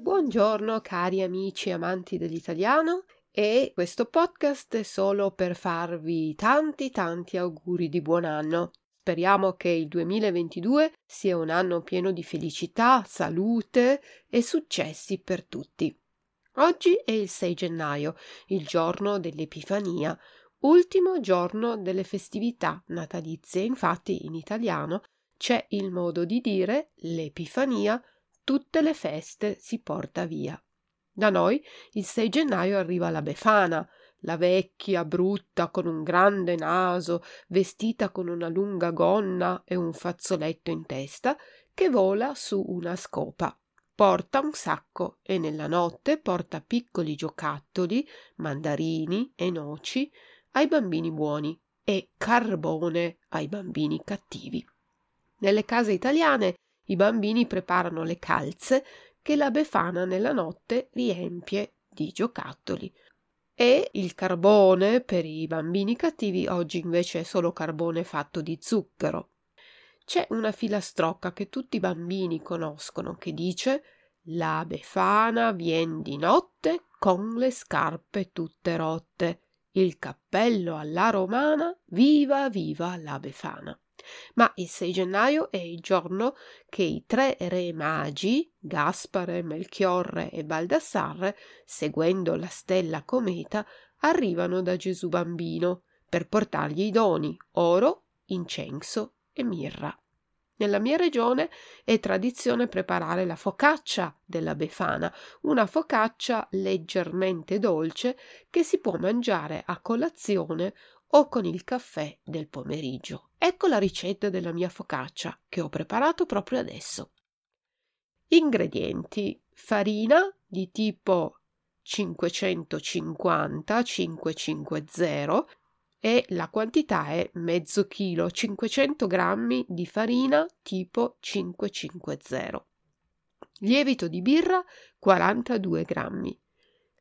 Buongiorno cari amici e amanti dell'italiano e questo podcast è solo per farvi tanti tanti auguri di buon anno. Speriamo che il 2022 sia un anno pieno di felicità, salute e successi per tutti. Oggi è il 6 gennaio, il giorno dell'Epifania, ultimo giorno delle festività natalizie. Infatti in italiano c'è il modo di dire l'Epifania tutte le feste si porta via. Da noi il 6 gennaio arriva la Befana, la vecchia brutta con un grande naso, vestita con una lunga gonna e un fazzoletto in testa, che vola su una scopa. Porta un sacco e nella notte porta piccoli giocattoli, mandarini e noci ai bambini buoni e carbone ai bambini cattivi. Nelle case italiane i bambini preparano le calze che la Befana nella notte riempie di giocattoli. E il carbone per i bambini cattivi oggi invece è solo carbone fatto di zucchero. C'è una filastrocca che tutti i bambini conoscono che dice La Befana vien di notte con le scarpe tutte rotte. Il cappello alla romana, viva viva la Befana ma il 6 gennaio è il giorno che i tre re magi, Gaspare, Melchiorre e Baldassarre, seguendo la stella cometa, arrivano da Gesù bambino per portargli i doni oro, incenso e mirra. Nella mia regione è tradizione preparare la focaccia della Befana, una focaccia leggermente dolce che si può mangiare a colazione o con il caffè del pomeriggio. Ecco la ricetta della mia focaccia che ho preparato proprio adesso. Ingredienti: farina di tipo 550 550 e la quantità è mezzo chilo 500 grammi di farina tipo 550 lievito di birra 42 grammi.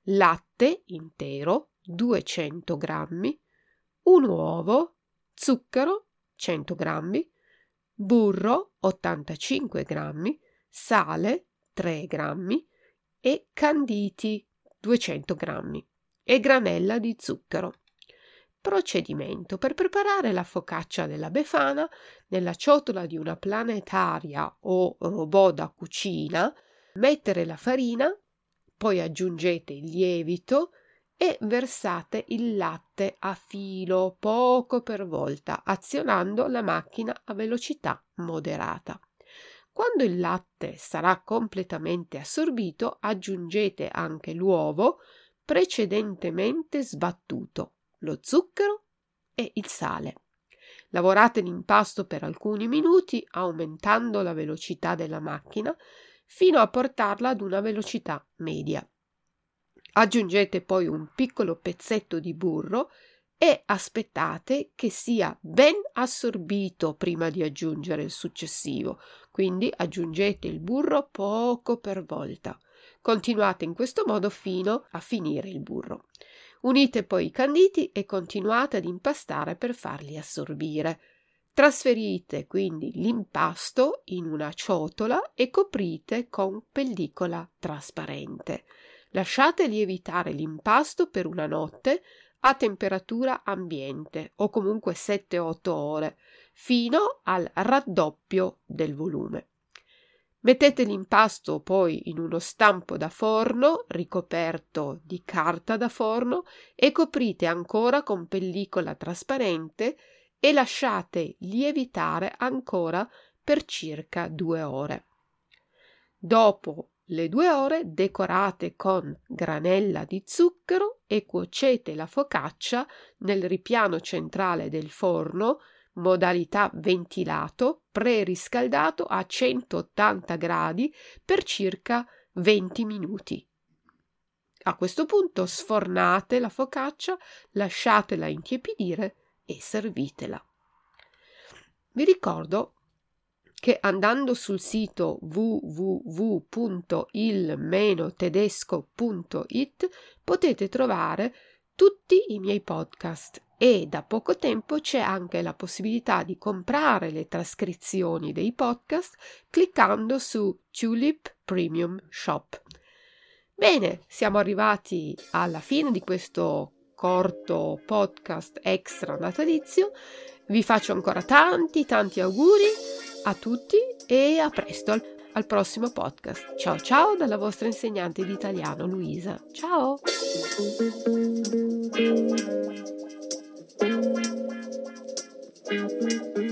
Latte intero 200 grammi. Un uovo, zucchero 100 grammi, burro 85 grammi, sale 3 grammi. E canditi 200 grammi. E granella di zucchero. Procedimento. Per preparare la focaccia della befana, nella ciotola di una planetaria o robot da cucina, mettere la farina, poi aggiungete il lievito, e versate il latte a filo poco per volta, azionando la macchina a velocità moderata. Quando il latte sarà completamente assorbito, aggiungete anche l'uovo precedentemente sbattuto, lo zucchero e il sale. Lavorate l'impasto per alcuni minuti aumentando la velocità della macchina fino a portarla ad una velocità media. Aggiungete poi un piccolo pezzetto di burro e aspettate che sia ben assorbito prima di aggiungere il successivo. Quindi aggiungete il burro poco per volta. Continuate in questo modo fino a finire il burro. Unite poi i canditi e continuate ad impastare per farli assorbire. Trasferite quindi l'impasto in una ciotola e coprite con pellicola trasparente. Lasciate lievitare l'impasto per una notte a temperatura ambiente o comunque 7-8 ore fino al raddoppio del volume. Mettete l'impasto poi in uno stampo da forno ricoperto di carta da forno e coprite ancora con pellicola trasparente e lasciate lievitare ancora per circa due ore. Dopo le due ore decorate con granella di zucchero e cuocete la focaccia nel ripiano centrale del forno, modalità ventilato, preriscaldato a 180 gradi per circa 20 minuti. A questo punto sfornate la focaccia, lasciatela intiepidire e servitela. Vi ricordo che andando sul sito www.il-tedesco.it potete trovare tutti i miei podcast e da poco tempo c'è anche la possibilità di comprare le trascrizioni dei podcast cliccando su Tulip Premium Shop. Bene, siamo arrivati alla fine di questo corto podcast extra natalizio. Vi faccio ancora tanti, tanti auguri a tutti e a presto al, al prossimo podcast. Ciao ciao dalla vostra insegnante di italiano Luisa. Ciao! Thank you.